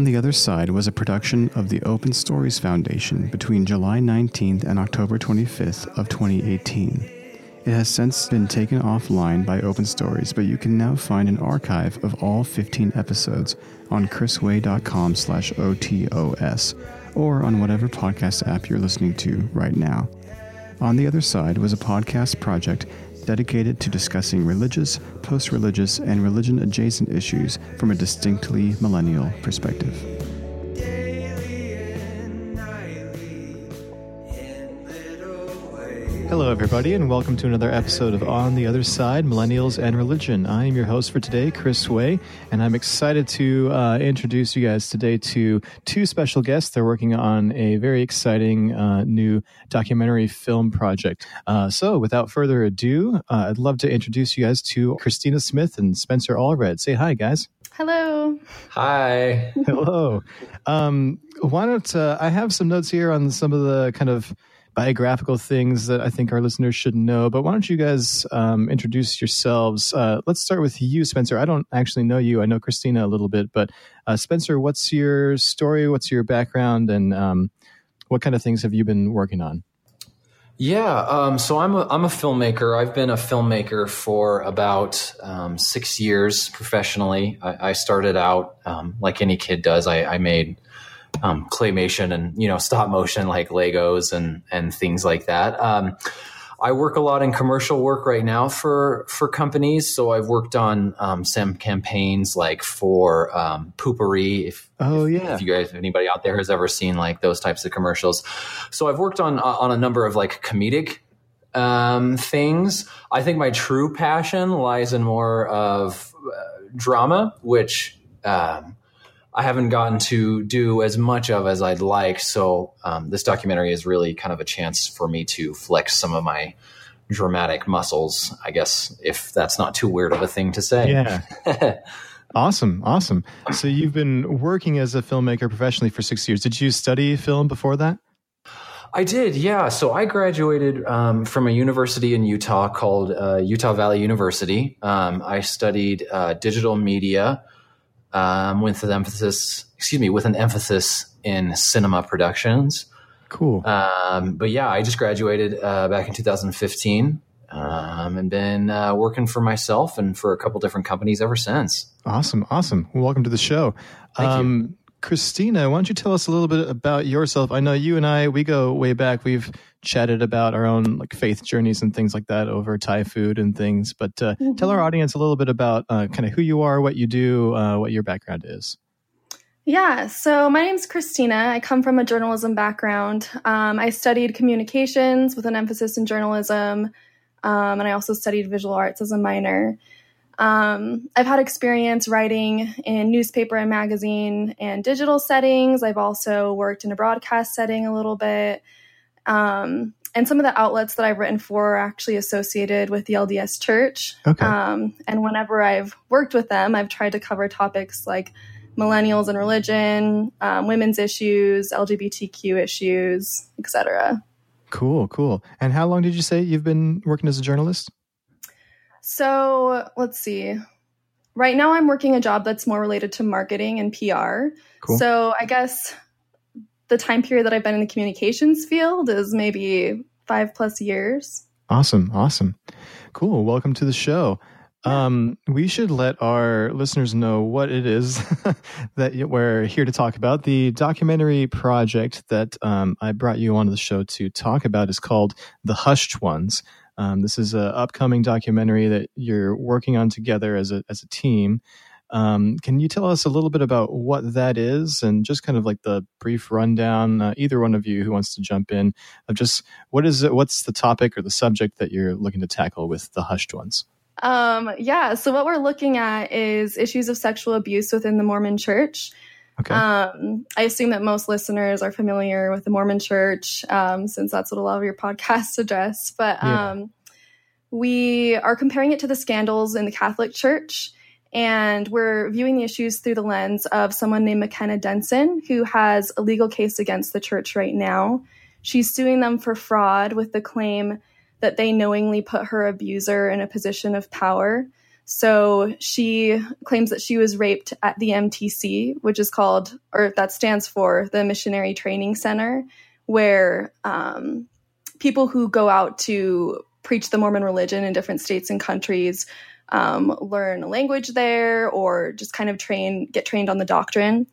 On the Other Side was a production of the Open Stories Foundation between July 19th and October 25th of 2018. It has since been taken offline by Open Stories, but you can now find an archive of all 15 episodes on chrisway.com slash OTOS or on whatever podcast app you're listening to right now. On the Other Side was a podcast project dedicated to discussing religious, post religious, and religion adjacent issues from a distinctly millennial perspective. Hello, everybody, and welcome to another episode of On the Other Side Millennials and Religion. I am your host for today, Chris Way, and I'm excited to uh, introduce you guys today to two special guests. They're working on a very exciting uh, new documentary film project. Uh, so, without further ado, uh, I'd love to introduce you guys to Christina Smith and Spencer Allred. Say hi, guys. Hello. Hi. Hello. Um, why don't uh, I have some notes here on some of the kind of biographical things that I think our listeners should know. But why don't you guys um, introduce yourselves? Uh, let's start with you, Spencer. I don't actually know you. I know Christina a little bit, but uh, Spencer, what's your story? What's your background, and um, what kind of things have you been working on? Yeah, um, so I'm a, I'm a filmmaker. I've been a filmmaker for about um, six years professionally. I, I started out um, like any kid does. I, I made um, claymation and you know stop motion like Legos and and things like that. Um, I work a lot in commercial work right now for for companies. So I've worked on um, some campaigns like for um, Poo-Pourri. If, oh if, yeah, if you guys, if anybody out there has ever seen like those types of commercials, so I've worked on on a number of like comedic um, things. I think my true passion lies in more of uh, drama, which um, I haven't gotten to do as much of as I'd like. So um, this documentary is really kind of a chance for me to flex some of my dramatic muscles. I guess if that's not too weird of a thing to say. Yeah. awesome, awesome. So you've been working as a filmmaker professionally for six years. Did you study film before that? I did, yeah. So I graduated um, from a university in Utah called uh, Utah Valley University. Um, I studied uh, digital media um, with an emphasis, excuse me, with an emphasis in cinema productions. Cool. Um, but yeah, I just graduated uh, back in 2015 um, and been uh, working for myself and for a couple different companies ever since. Awesome, awesome. Well, welcome to the show. Thank um, you. Christina, why don't you tell us a little bit about yourself? I know you and I, we go way back. We've chatted about our own like faith journeys and things like that over Thai food and things. But uh, mm-hmm. tell our audience a little bit about uh, kind of who you are, what you do, uh, what your background is. Yeah, so my name's Christina. I come from a journalism background. Um, I studied communications with an emphasis in journalism, um, and I also studied visual arts as a minor. Um, I've had experience writing in newspaper and magazine and digital settings. I've also worked in a broadcast setting a little bit. Um, and some of the outlets that I've written for are actually associated with the LDS Church. Okay. Um, and whenever I've worked with them, I've tried to cover topics like millennials and religion, um, women's issues, LGBTQ issues, etc. Cool, cool. And how long did you say you've been working as a journalist? So let's see. Right now, I'm working a job that's more related to marketing and PR. Cool. So I guess the time period that I've been in the communications field is maybe five plus years. Awesome. Awesome. Cool. Welcome to the show. Um, we should let our listeners know what it is that we're here to talk about. The documentary project that um, I brought you onto the show to talk about is called The Hushed Ones. Um, this is an upcoming documentary that you're working on together as a as a team. Um, can you tell us a little bit about what that is and just kind of like the brief rundown? Uh, either one of you who wants to jump in of just what is it? What's the topic or the subject that you're looking to tackle with the hushed ones? Um, yeah, so what we're looking at is issues of sexual abuse within the Mormon Church. Okay. Um, I assume that most listeners are familiar with the Mormon Church, um, since that's what a lot of your podcasts address. But Yeah. um, we are comparing it to the scandals in the Catholic Church, and we're viewing the issues through the lens of someone named McKenna Denson, who has a legal case against the church right now. She's suing them for fraud with the claim that they knowingly put her abuser in a position of power. So she claims that she was raped at the MTC, which is called, or that stands for the Missionary Training Center, where um, people who go out to preach the Mormon religion in different states and countries um, learn a language there or just kind of train, get trained on the doctrine.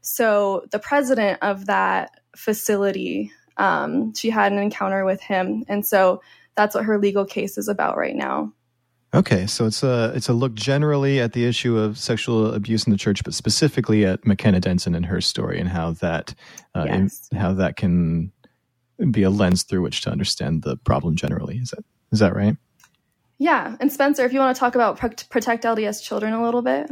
So the president of that facility, um, she had an encounter with him. And so that's what her legal case is about right now. Okay, so it's a it's a look generally at the issue of sexual abuse in the church, but specifically at McKenna Denson and her story and how that uh, yes. how that can be a lens through which to understand the problem generally. Is that is that right? Yeah, and Spencer, if you want to talk about protect LDS children a little bit.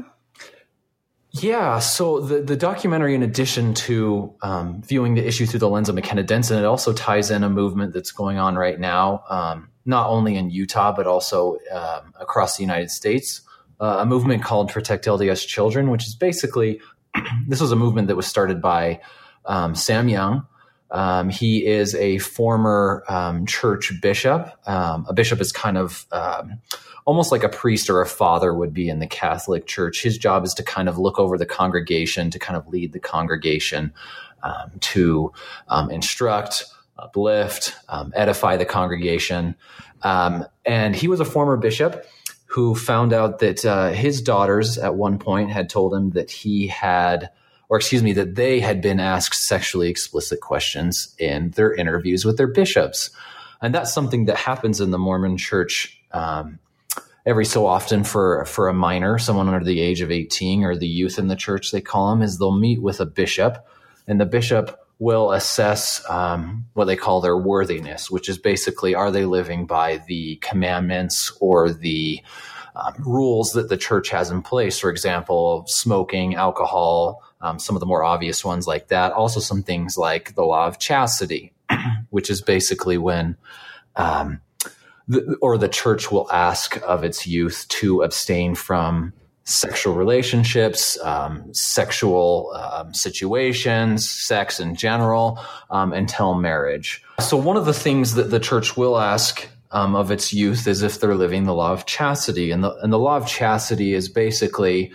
Yeah, so the, the documentary, in addition to um, viewing the issue through the lens of McKenna Denson, it also ties in a movement that's going on right now. Um, not only in Utah, but also um, across the United States. Uh, a movement called Protect LDS Children, which is basically this was a movement that was started by um, Sam Young. Um, he is a former um, church bishop. Um, a bishop is kind of um, almost like a priest or a father would be in the Catholic Church. His job is to kind of look over the congregation, to kind of lead the congregation, to instruct, uplift, um, edify the congregation. Um, and he was a former bishop who found out that uh, his daughters at one point had told him that he had, or excuse me, that they had been asked sexually explicit questions in their interviews with their bishops. And that's something that happens in the Mormon church um, every so often for, for a minor, someone under the age of 18, or the youth in the church, they call them, is they'll meet with a bishop, and the bishop will assess um, what they call their worthiness, which is basically are they living by the commandments or the um, rules that the church has in place. For example, smoking, alcohol, um, some of the more obvious ones like that. Also, some things like the law of chastity, which is basically when. Um, the, or the church will ask of its youth to abstain from sexual relationships, um, sexual um, situations, sex in general, um, until marriage. So, one of the things that the church will ask um, of its youth is if they're living the law of chastity. And the, and the law of chastity is basically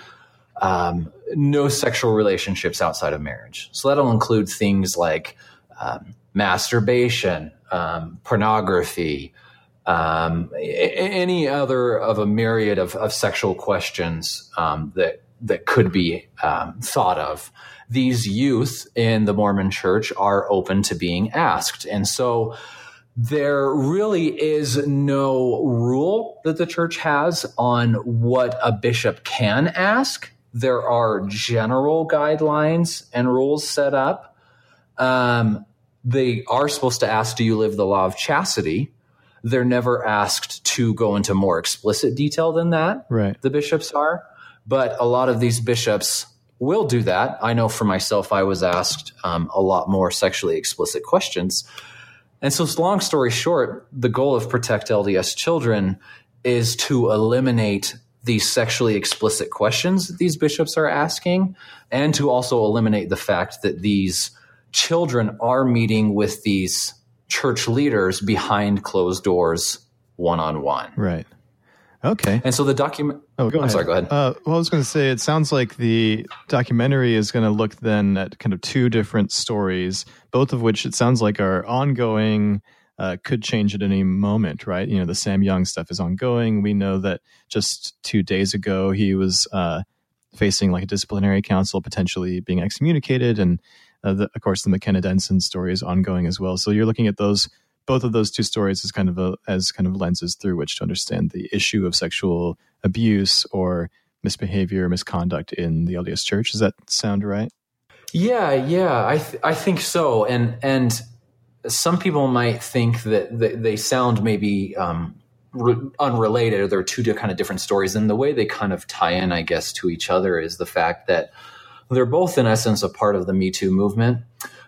um, no sexual relationships outside of marriage. So, that'll include things like um, masturbation, pornography, um, any other of a myriad of, of sexual questions um, that that could be um, thought of. These youth in the Mormon Church are open to being asked, and so there really is no rule that the church has on what a bishop can ask. There are general guidelines and rules set up. Um, they are supposed to ask, "Do you live the law of chastity?" they're never asked to go into more explicit detail than that. Right. The bishops are, but a lot of these bishops will do that. I know for myself, I was asked um, a lot more sexually explicit questions. And so, long story short, the goal of Protect LDS Children is to eliminate these sexually explicit questions that these bishops are asking, and to also eliminate the fact that these children are meeting with these church leaders behind closed doors one on one. Right. Okay. And so the document. Oh, go I'm ahead. sorry. Go ahead. Uh, well, I was going to say it sounds like the documentary is going to look then at kind of two different stories, both of which it sounds like are ongoing. Uh, could change at any moment, right? You know, the Sam Young stuff is ongoing. We know that just two days ago he was uh, facing like a disciplinary council, potentially being excommunicated, and uh, the, of course, the McKenna Denson story is ongoing as well. So you're looking at those both of those two stories as kind of a, as kind of lenses through which to understand the issue of sexual abuse or misbehavior, misconduct in the LDS Church. Does that sound right? Yeah, yeah, I th- I think so. And and some people might think that, they sound maybe um, re- unrelated, or they're two kind of different stories. And the way they kind of tie in, I guess, to each other is the fact that they're both, in essence, a part of the Me Too movement.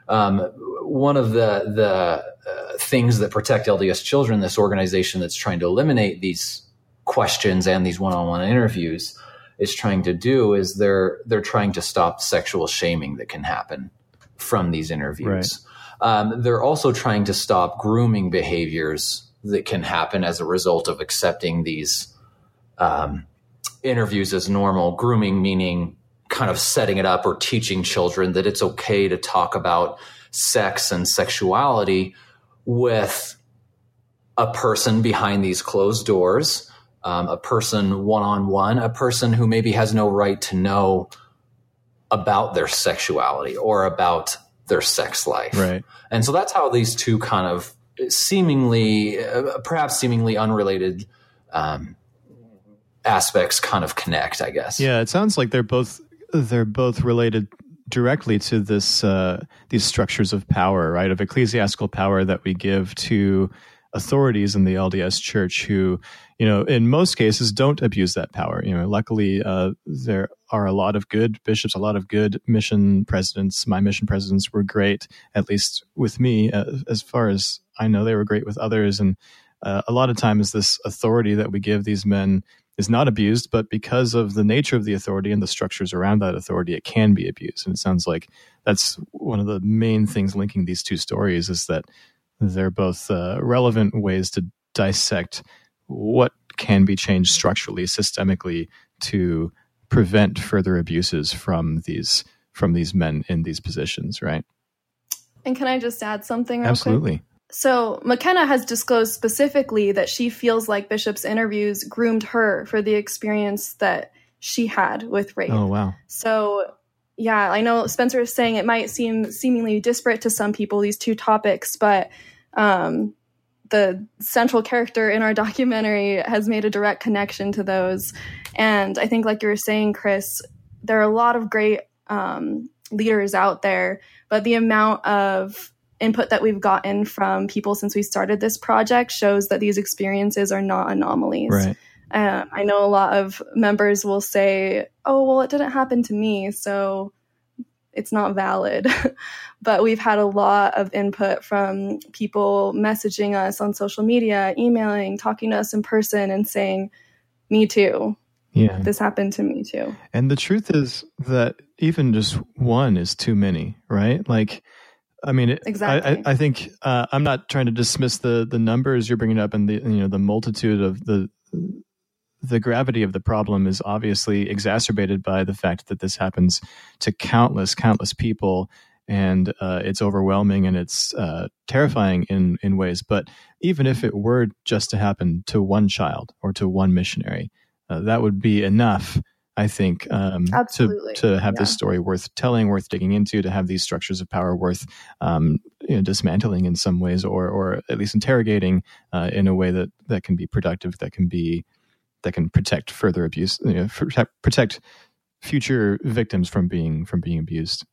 Um, one of the the uh, things that Protect LDS Children, this organization that's trying to eliminate these questions and these one-on-one interviews, is trying to do is they're they're trying to stop sexual shaming that can happen from these interviews. Right. Um, they're also trying to stop grooming behaviors that can happen as a result of accepting these um, interviews as normal, grooming meaning kind of setting it up or teaching children that it's okay to talk about sex and sexuality with a person behind these closed doors, um, a person one on one, a person who maybe has no right to know about their sexuality or about their sex life. Right. And so that's how these two kind of seemingly, uh, perhaps seemingly unrelated um, aspects kind of connect, I guess. Yeah, it sounds like they're both they're both related directly to this uh, these structures of power, right? Of ecclesiastical power that we give to authorities in the LDS Church, who, you know, in most cases don't abuse that power. You know, luckily uh, there are a lot of good bishops, a lot of good mission presidents. My mission presidents were great, at least with me, uh, as far as I know, they were great with others, and uh, a lot of times this authority that we give these men is not abused, but because of the nature of the authority and the structures around that authority, it can be abused. And it sounds like that's one of the main things linking these two stories is that they're both uh, relevant ways to dissect what can be changed structurally, systemically to prevent further abuses from these from these men in these positions, right? And can I just add something? Absolutely. Quick? So, McKenna has disclosed specifically that she feels like Bishop's interviews groomed her for the experience that she had with rape. Oh, wow. So, yeah, I know Spencer is saying it might seem seemingly disparate to some people, these two topics, but um, the central character in our documentary has made a direct connection to those. And I think, like you were saying, Chris, there are a lot of great um, leaders out there, but the amount of input that we've gotten from people since we started this project shows that these experiences are not anomalies. Right. Um, I know a lot of members will say, oh, well, it didn't happen to me, so it's not valid. but we've had a lot of input from people messaging us on social media, emailing, talking to us in person, and saying, me too. Yeah. This happened to me too. And the truth is that even just one is too many, right? Like, I mean, it, exactly. I, I think uh, I'm not trying to dismiss the the numbers you're bringing up and the you know the multitude of the the gravity of the problem is obviously exacerbated by the fact that this happens to countless countless people and uh, it's overwhelming and it's uh, terrifying in in ways but even if it were just to happen to one child or to one missionary uh, that would be enough I think, um, to to have yeah. this story worth telling, worth digging into, to have these structures of power worth um, you know, dismantling in some ways, or or at least interrogating uh, in a way that that can be productive, that can be that can protect further abuse, you know, protect, protect future victims from being from being abused.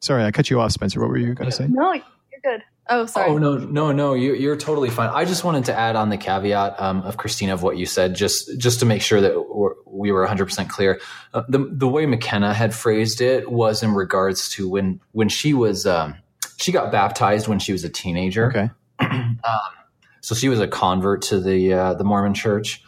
Sorry, I cut you off, Spencer. What were you going to say? No, you're good. Oh, sorry. Oh no, no, no. You, are totally fine. I just wanted to add on the caveat um, of Christina of what you said, just just to make sure that we're, we were 100 percent clear. Uh, the the way McKenna had phrased it was in regards to when when she was um, she got baptized when she was a teenager. Okay. um, so she was a convert to the uh, the Mormon Church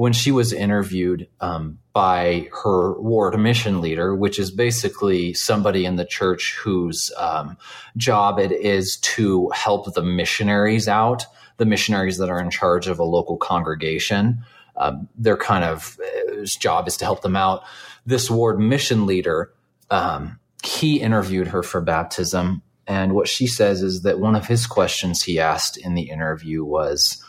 when she was interviewed um, by her ward mission leader, which is basically somebody in the church whose um, job it is to help the missionaries out, the missionaries that are in charge of a local congregation. Um, their kind of uh, job is to help them out. This ward mission leader, um, he interviewed her for baptism. And what she says is that one of his questions he asked in the interview was,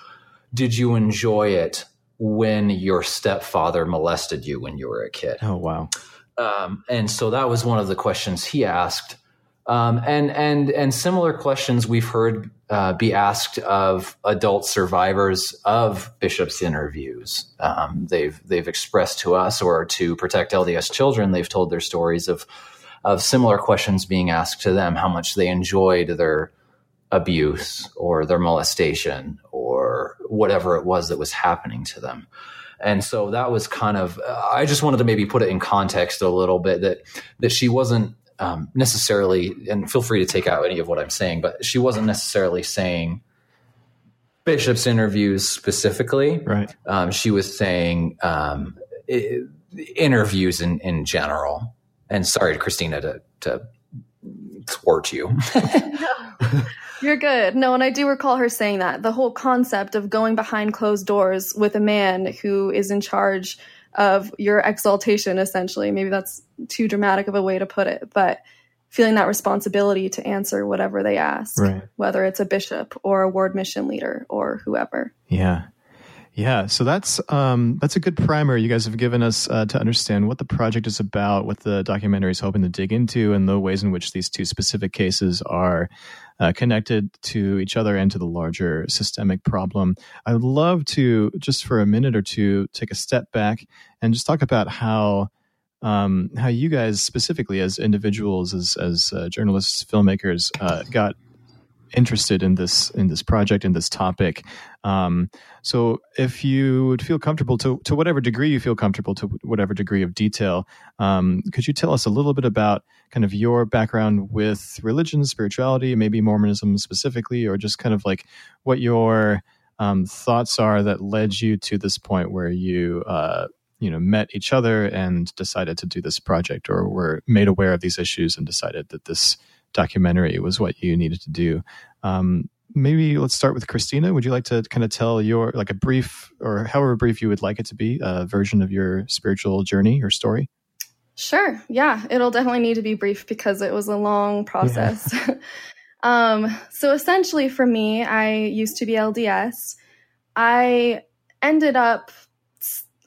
Did you enjoy it when your stepfather molested you when you were a kid. Oh wow! Um, and so that was one of the questions he asked, um, and and and similar questions we've heard uh, be asked of adult survivors of bishops' interviews. Um, they've they've expressed to us or to protect LDS children. They've told their stories of of similar questions being asked to them, how much they enjoyed their abuse or their molestation or whatever it was that was happening to them. And so that was kind of, I just wanted to maybe put it in context a little bit that, that she wasn't um, necessarily, and feel free to take out any of what I'm saying, but she wasn't necessarily saying Bishop's interviews specifically. Right. Um, she was saying um, it, interviews in, in general. And sorry, Christina, to, to thwart you. You're good. No, and I do recall her saying that. The whole concept of going behind closed doors with a man who is in charge of your exaltation, essentially. Maybe that's too dramatic of a way to put it, but feeling that responsibility to answer whatever they ask, right. whether it's a bishop or a ward mission leader or whoever. Yeah. Yeah, so that's um, that's a good primer you guys have given us uh, to understand what the project is about, what the documentary is hoping to dig into, and the ways in which these two specific cases are uh, connected to each other and to the larger systemic problem. I would love to just for a minute or two take a step back and just talk about how um, how you guys specifically as individuals, as as uh, journalists, filmmakers, uh, got interested in this in this project in this topic. Um, so, if you would feel comfortable to to whatever degree you feel comfortable to whatever degree of detail, um, could you tell us a little bit about kind of your background with religion, spirituality, maybe Mormonism specifically, or just kind of like what your um, thoughts are that led you to this point where you uh, you know met each other and decided to do this project or were made aware of these issues and decided that this documentary was what you needed to do. Um, maybe let's start with Christina. Would you like to kind of tell your like a brief or however brief you would like it to be a version of your spiritual journey or story? Sure. Yeah, it'll definitely need to be brief because it was a long process. Yeah. um, so essentially, for me, I used to be LDS. I ended up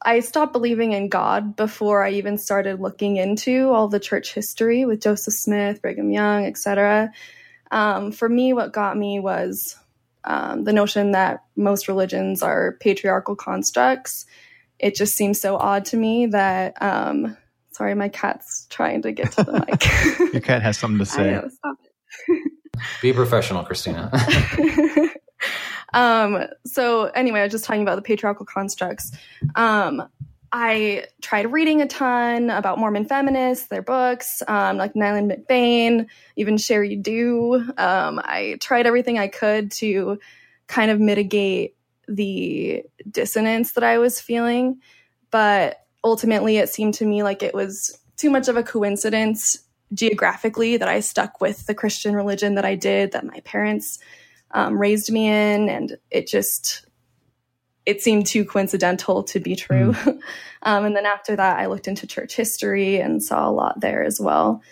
I stopped believing in God before I even started looking into all the church history with Joseph Smith, Brigham Young, etc. Um, for me, what got me was um, the notion that most religions are patriarchal constructs. It just seems so odd to me that. Um, sorry, my cat's trying to get to the mic. Your cat has something to say. Know, stop it. Be professional, Christina. Um, so anyway, I was just talking about the patriarchal constructs. Um, I tried reading a ton about Mormon feminists, their books, um, like Neylan McBaine, even Sheri Dew. Um, I tried everything I could to kind of mitigate the dissonance that I was feeling. But ultimately, it seemed to me like it was too much of a coincidence geographically that I stuck with the Christian religion that I did, that my parents um, raised me in, and it just it seemed too coincidental to be true. Mm. um, and then after that, I looked into church history and saw a lot there as well.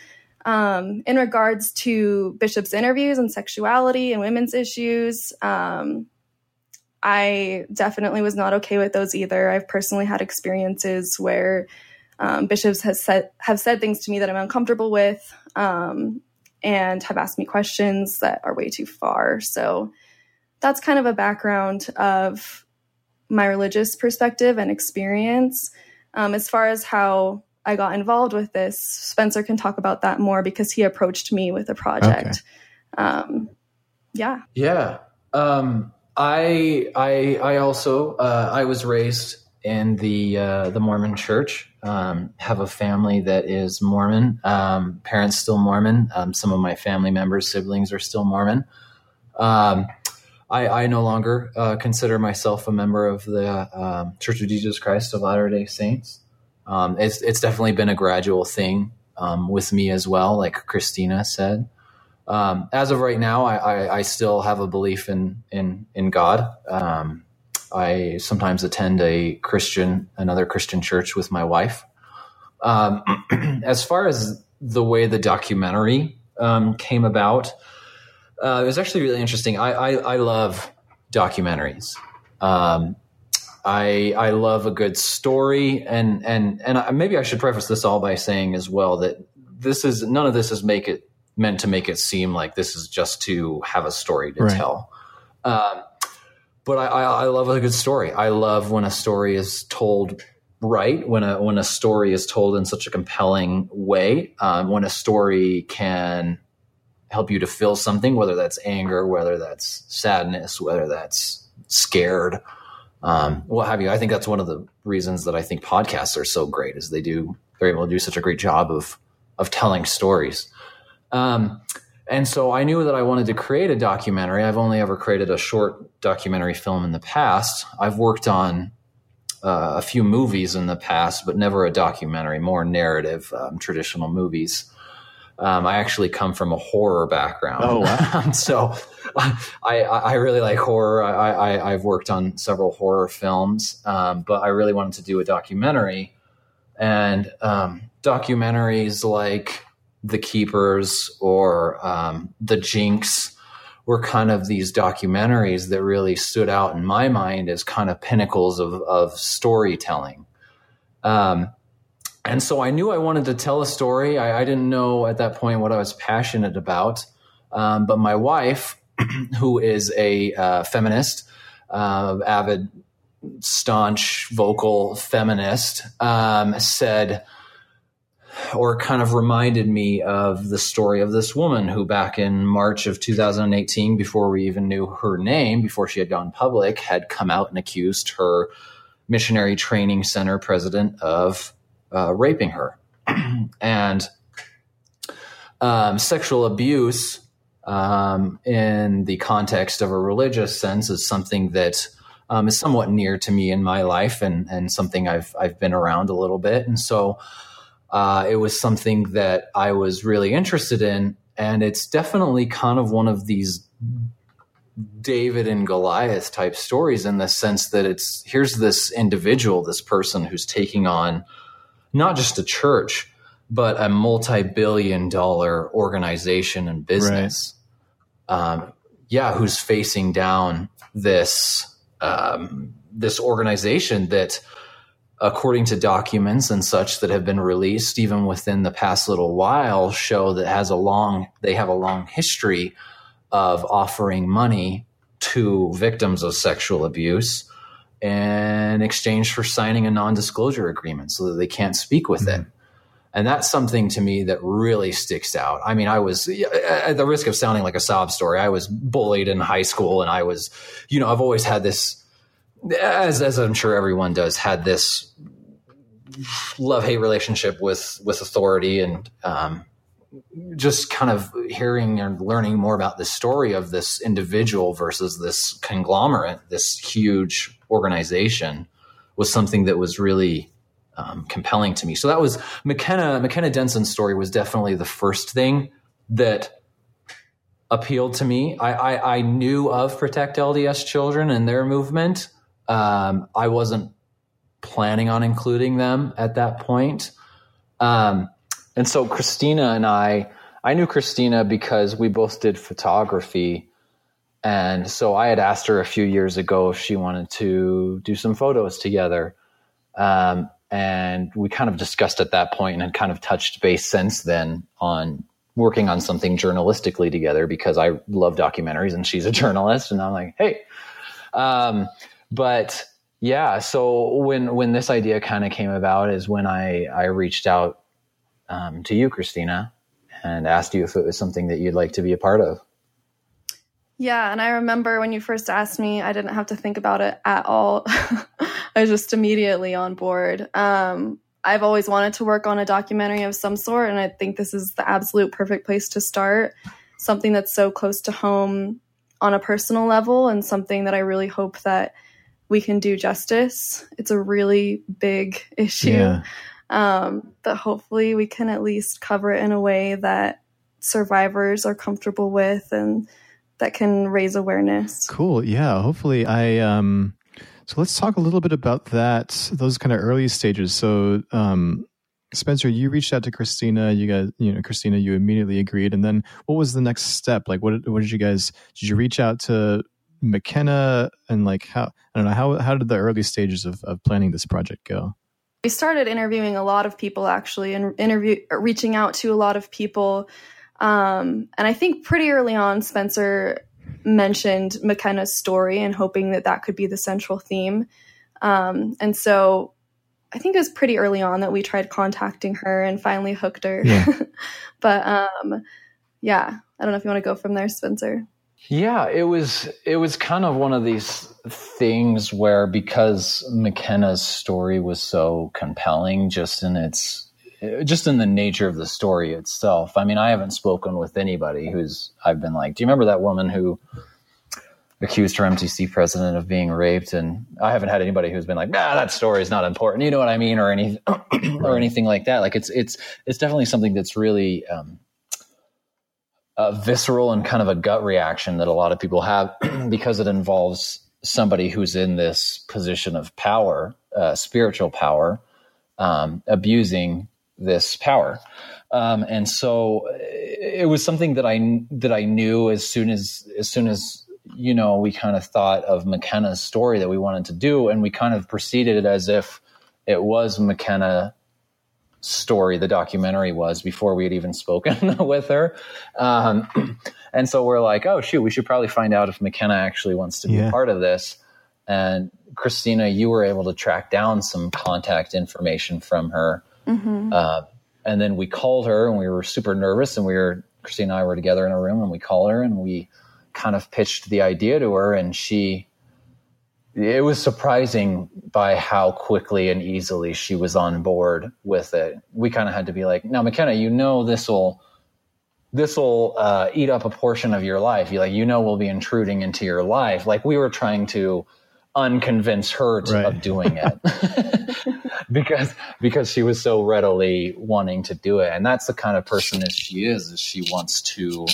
Um, in regards to bishops' interviews and sexuality and women's issues, um, I definitely was not okay with those either. I've personally had experiences where um, bishops has said have said things to me that I'm uncomfortable with, um, and have asked me questions that are way too far. So that's kind of a background of my religious perspective and experience. Um, as far as how I got involved with this, Spencer can talk about that more because he approached me with a project. Okay. Um, yeah. Yeah. Um, I I I also uh, I was raised in the uh, the Mormon Church. Um, have a family that is Mormon. Um, parents still Mormon. Um, some of my family members, siblings, are still Mormon. Um, I, I, no longer uh, consider myself a member of the um, Church of Jesus Christ of Latter Day Saints. Um, it's it's definitely been a gradual thing with me as well, like Christina said. as of right now, I, I, I, still have a belief in in in God. I sometimes attend a Christian, another Christian church with my wife. Um, as far as the way the documentary um, came about, uh, it was actually really interesting. I, I, I love documentaries. Um, I I love a good story, and and and I, maybe I should preface this all by saying as well that this is none of this is make it meant to make it seem like this is just to have a story to right. tell. Um, but I, I, I love a good story. I love when a story is told right when a when a story is told in such a compelling way um, when a story can help you to feel something whether that's anger whether that's sadness whether that's scared um, what have you i think that's one of the reasons that i think podcasts are so great is they do they're able to do such a great job of of telling stories um, and so I knew that I wanted to create a documentary. I've only ever created a short documentary film in the past. I've worked on uh, a few movies in the past, but never a documentary, more narrative, um, traditional movies. Um, I actually come from a horror background. Oh, wow. so I, I really like horror. I, I, have worked on several horror films, um, but I really wanted to do a documentary. And um, documentaries like The Keepers or um, The Jinx were kind of these documentaries that really stood out in my mind as kind of pinnacles of, of storytelling. Um, and so I knew I wanted to tell a story. I, I, didn't know at that point what I was passionate about. Um, but my wife, who is a uh, feminist, uh, avid, staunch, vocal feminist, um, said, or kind of reminded me of the story of this woman who, back in March of 2018, before we even knew her name, before she had gone public, had come out and accused her missionary training center president of uh, raping her. and um, sexual abuse um, in the context of a religious sense is something that um, is somewhat near to me in my life and, and something I've, I've been around a little bit. And so uh, it was something that I was really interested in. And it's definitely kind of one of these David and Goliath type stories in the sense that it's here's this individual, this person who's taking on not just a church, but a multi-billion dollar organization and business. Right. Um, yeah, who's facing down this um, this organization that, according to documents and such that have been released, even within the past little while, show that has a long they have a long history of offering money to victims of sexual abuse in exchange for signing a non-disclosure agreement so that they can't speak with mm-hmm. it and that's something to me that really sticks out. I mean, I was at the risk of sounding like a sob story. I was bullied in high school, and I was, you know, I've always had this, as as I'm sure everyone does, had this love hate relationship with with authority, and um, just kind of hearing and learning more about the story of this individual versus this conglomerate, this huge organization, was something that was really um, compelling to me. So that was McKenna. McKenna Denson's story was definitely the first thing that appealed to me. I, I, I knew of Protect LDS Children and their movement. Um, I wasn't planning on including them at that point. Um, and so Christina and I, I knew Christina because we both did photography. And so I had asked her a few years ago if she wanted to do some photos together. Um, and we kind of discussed at that point and had kind of touched base since then on working on something journalistically together because I love documentaries and she's a journalist and I'm like, hey. Um, but yeah, so when when this idea kind of came about is when I I reached out um, to you, Christina, and asked you if it was something that you'd like to be a part of. Yeah, and I remember when you first asked me, I didn't have to think about it at all. I was just immediately on board. Um, I've always wanted to work on a documentary of some sort, and I think this is the absolute perfect place to start. Something that's so close to home on a personal level, and something that I really hope that we can do justice. It's a really big issue yeah. um, that hopefully we can at least cover it in a way that survivors are comfortable with and that can raise awareness. Cool. Yeah. Hopefully, I um, so let's talk a little bit about that, those kind of early stages. So, um, Spencer, you reached out to Christina. You guys, you know, Christina, you immediately agreed. And then what was the next step? Like, what, what did you guys, did you reach out to McKenna and like how, I don't know, how, how did the early stages of, of planning this project go? We started interviewing a lot of people actually and interview, reaching out to a lot of people. Um, and I think pretty early on, Spencer mentioned McKenna's story and hoping that that could be the central theme. Um, and so I think it was pretty early on that we tried contacting her and finally hooked her. Yeah. but um, yeah, I don't know if you want to go from there, Spencer. Yeah, it was it was kind of one of these things where because McKenna's story was so compelling just in its just in the nature of the story itself. I mean, I haven't spoken with anybody who's I've been like, do you remember that woman who accused her MTC president of being raped? And I haven't had anybody who's been like, nah, that story is not important. You know what I mean, or any or anything like that. Like it's it's it's definitely something that's really um, a visceral and kind of a gut reaction that a lot of people have because it involves somebody who's in this position of power, uh, spiritual power, um, abusing this power. Um, and so it was something that I that I knew as soon as as soon as you know we kind of thought of McKenna's story that we wanted to do, and we kind of proceeded as if it was McKenna story the documentary was before we had even spoken with her. Um, and so we're like, oh, shoot, we should probably find out if McKenna actually wants to be yeah. a part of this. And Christina, you were able to track down some contact information from her. Mm-hmm. Uh, and then we called her and we were super nervous and we were, Christina and I were together in a room and we called her and we kind of pitched the idea to her and she it was surprising by how quickly and easily she was on board with it. We kind of had to be like, now, McKenna, you know this will this will uh, eat up a portion of your life. You like, you know, we'll be intruding into your life. Like we were trying to unconvince her to, right. of doing it because because she was so readily wanting to do it. And that's the kind of person that she is. Is she wants to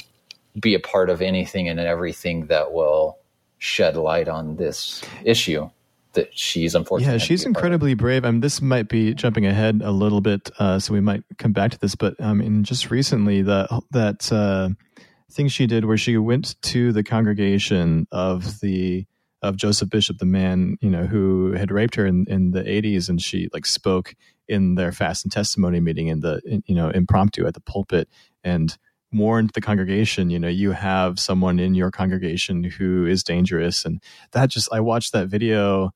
be a part of anything and everything that will shed light on this issue that she's unfortunately. Yeah, she's incredibly brave. I mean, this might be jumping ahead a little bit, uh, so we might come back to this. But I um, mean, just recently, that that uh, thing she did where she went to the congregation of the of Joseph Bishop, the man you know who had raped her in, in the eighties, and she like spoke in their fast and testimony meeting in the in, you know impromptu at the pulpit and warned the congregation you know you have someone in your congregation who is dangerous. And that just i watched that video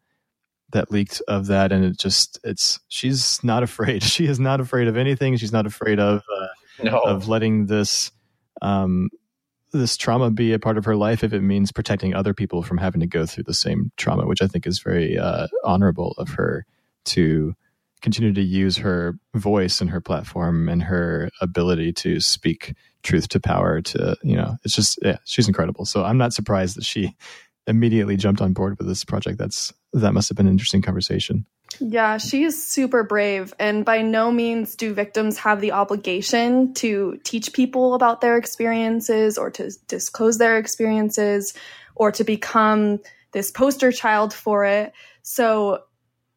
that leaked of that and it just it's she's not afraid. She is not afraid of anything. She's not afraid of uh, no. of letting this um this trauma be a part of her life if it means protecting other people from having to go through the same trauma which i think is very uh, honorable of her to continue to use her voice and her platform and her ability to speak truth to power to you know it's just yeah she's incredible. So i'm not surprised that she immediately jumped on board with this project. That's that must have been an interesting conversation. Yeah she is super brave and by no means do victims have the obligation to teach people about their experiences or to disclose their experiences or to become this poster child for it. So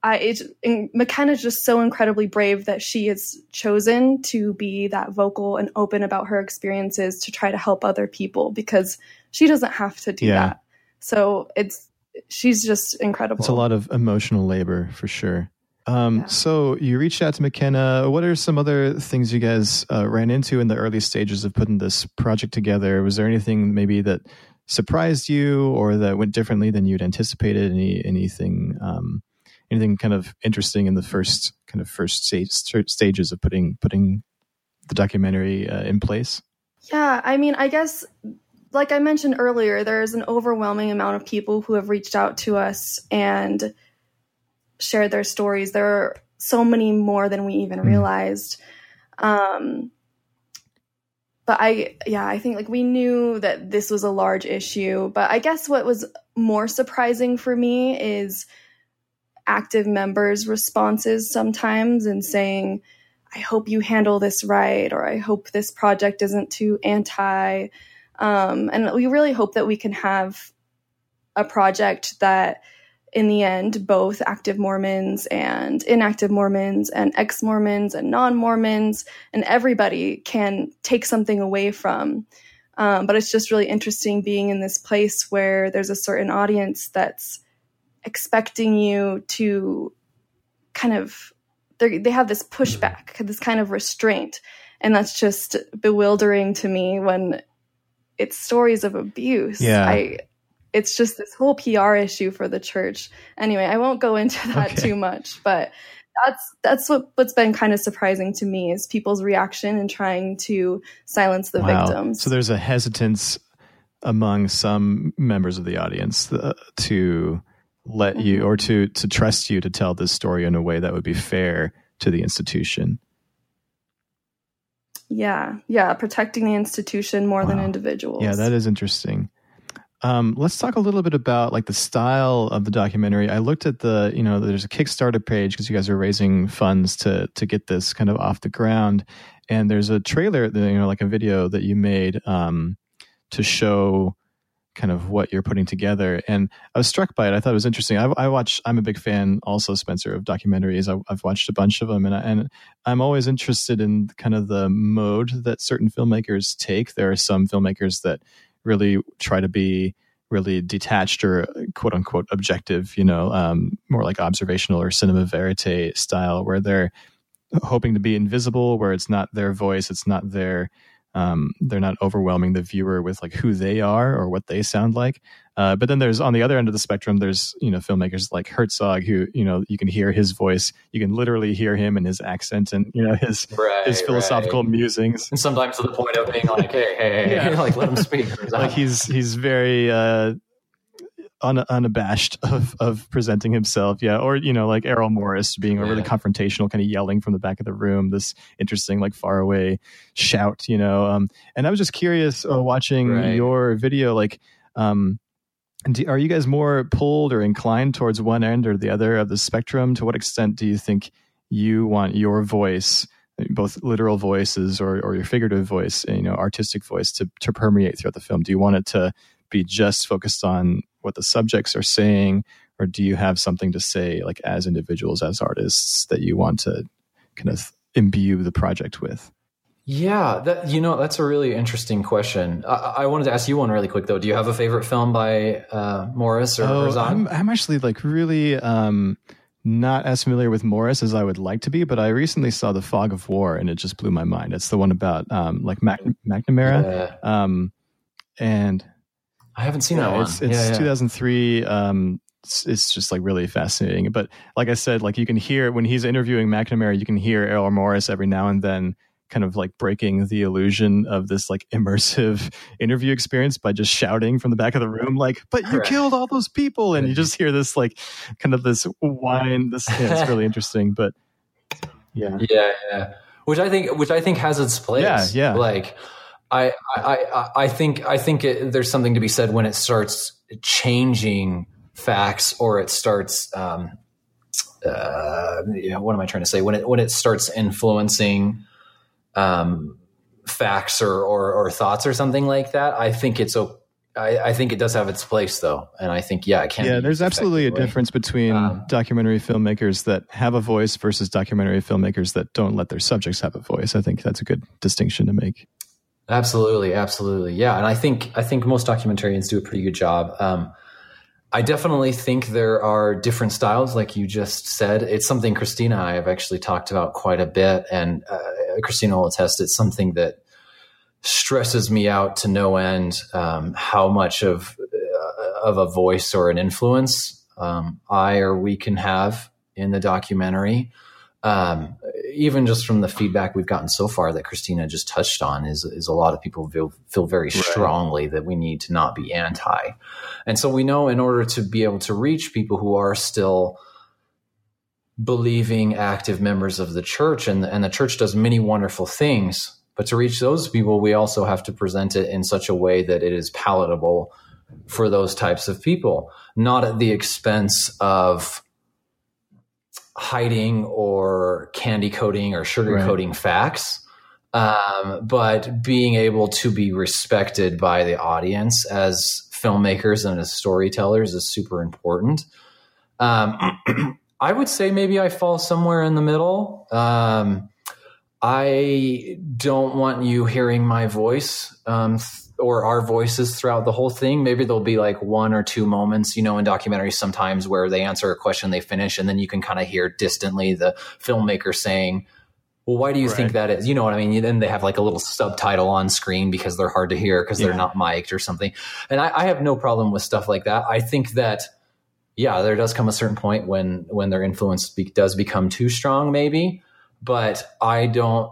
I, it, McKenna's just so incredibly brave that she has chosen to be that vocal and open about her experiences to try to help other people because she doesn't have to do yeah. that. So it's she's just incredible. It's a lot of emotional labor for sure. Um, yeah. So you reached out to McKenna. What are some other things you guys uh, ran into in the early stages of putting this project together? Was there anything maybe that surprised you or that went differently than you'd anticipated? Any anything? Um, anything kind of interesting in the first kind of first stage, stages of putting putting the documentary uh, in place? Yeah, I mean, I guess like I mentioned earlier, there's an overwhelming amount of people who have reached out to us and shared their stories. There are so many more than we even mm. realized. Um, but I, yeah, I think like we knew that this was a large issue. But I guess what was more surprising for me is active members' responses sometimes and saying, I hope you handle this right, or I hope this project isn't too anti. Um, and we really hope that we can have a project that, in the end, both active Mormons and inactive Mormons and ex Mormons and non Mormons and everybody can take something away from. Um, but it's just really interesting being in this place where there's a certain audience that's expecting you to kind of they have this pushback, this kind of restraint, and that's just bewildering to me when it's stories of abuse. Yeah. I it's just this whole PR issue for the church. Anyway, I won't go into that okay. too much, but that's that's what what's been kind of surprising to me is people's reaction and trying to silence the wow. victims. So there's a hesitance among some members of the audience uh, to let you mm-hmm. or to to trust you to tell this story in a way that would be fair to the institution yeah yeah protecting the institution more wow. than individuals yeah that is interesting Um, let's talk a little bit about like the style of the documentary. I looked at the, you know, there's a Kickstarter page because you guys are raising funds to to get this kind of off the ground, and there's a trailer, you know, like a video that you made um, to show kind of what you're putting together. And I was struck by it. I thought it was interesting. I, I watch. I'm a big fan, also Spencer, of documentaries. I, have watched a bunch of them, and I, and I'm always interested in kind of the mode that certain filmmakers take. There are some filmmakers that really try to be really detached or quote unquote objective. You know, um, more like observational or cinema verite style, where they're hoping to be invisible, where it's not their voice, it's not their um, they're not overwhelming the viewer with like who they are or what they sound like. Uh, but then there's on the other end of the spectrum, there's you know filmmakers like Herzog who you know you can hear his voice, you can literally hear him and his accent and you know his right, his philosophical right. musings, and sometimes to the point of being like, hey, hey, hey, yeah. like let him speak. like he's he's very uh, un, unabashed of of presenting himself. Yeah, or you know, like Errol Morris being yeah. really confrontational, kind of yelling from the back of the room. This interesting, like far away shout. You know, um, and I was just curious uh, watching right. your video, like. Um, do, are you guys more pulled or inclined towards one end or the other of the spectrum? To what extent do you think you want your voice, both literal voices or, or your figurative voice, you know, artistic voice, to to permeate throughout the film? Do you want it to be just focused on what the subjects are saying, or do you have something to say, like as individuals, as artists, that you want to kind of imbue the project with? Yeah, that you know that's a really interesting question. I, I, wanted to ask you one really quick though. Do you have a favorite film by uh, Morris or oh, I'm, I'm, actually like really um, not as familiar with Morris as I would like to be, but I recently saw The Fog of War and it just blew my mind. It's the one about um, like Mac- McNamara, yeah. um, and I haven't seen yeah, that one. It's, it's yeah, yeah. 2003. Um, it's, it's, just like really fascinating. But like I said, like you can hear when he's interviewing McNamara, you can hear Errol Morris every now and then kind of like breaking the illusion of this like immersive interview experience by just shouting from the back of the room like but you right. killed all those people and you just hear this like kind of this whine this yeah, it's really interesting but yeah yeah yeah which i think which i think has its place yeah yeah like I, I, I think I think it, there's something to be said when it starts changing facts or it starts um, uh, you know, what am I trying to say when it when it starts influencing um, facts or, or, or thoughts or something like that. I think it's a I, I, think it does have its place though, and I think yeah, it can. Yeah, there's absolutely a difference between um, documentary filmmakers that have a voice versus documentary filmmakers that don't let their subjects have a voice. I think that's a good distinction to make. Absolutely, absolutely, yeah. And I think I think most documentarians do a pretty good job. Um, I definitely think there are different styles, like you just said. It's something Christina and I have actually talked about quite a bit, and uh, Christina will attest. It's something that stresses me out to no end. Um, how much of uh, of a voice or an influence um, I or we can have in the documentary um, even just from the feedback we've gotten so far that Christina just touched on is, is a lot of people feel, feel very right. strongly that we need to not be anti. And so we know in order to be able to reach people who are still believing active members of the church and, and the church does many wonderful things, but to reach those people, we also have to present it in such a way that it is palatable for those types of people, not at the expense of hiding or candy coating or sugar coating right. facts. Um, but being able to be respected by the audience as filmmakers and as storytellers is super important. Um, I would say maybe I fall somewhere in the middle. Um, I don't want you hearing my voice um, or our voices throughout the whole thing. Maybe there'll be like one or two moments, you know, in documentaries sometimes where they answer a question, they finish, and then you can kind of hear distantly the filmmaker saying, well, why do you right. think that is? You know what I mean? Then they have like a little subtitle on screen because they're hard to hear because yeah. they're not mic'd or something. And I, I have no problem with stuff like that. I think that, yeah, there does come a certain point when when their influence be, does become too strong, maybe. But I don't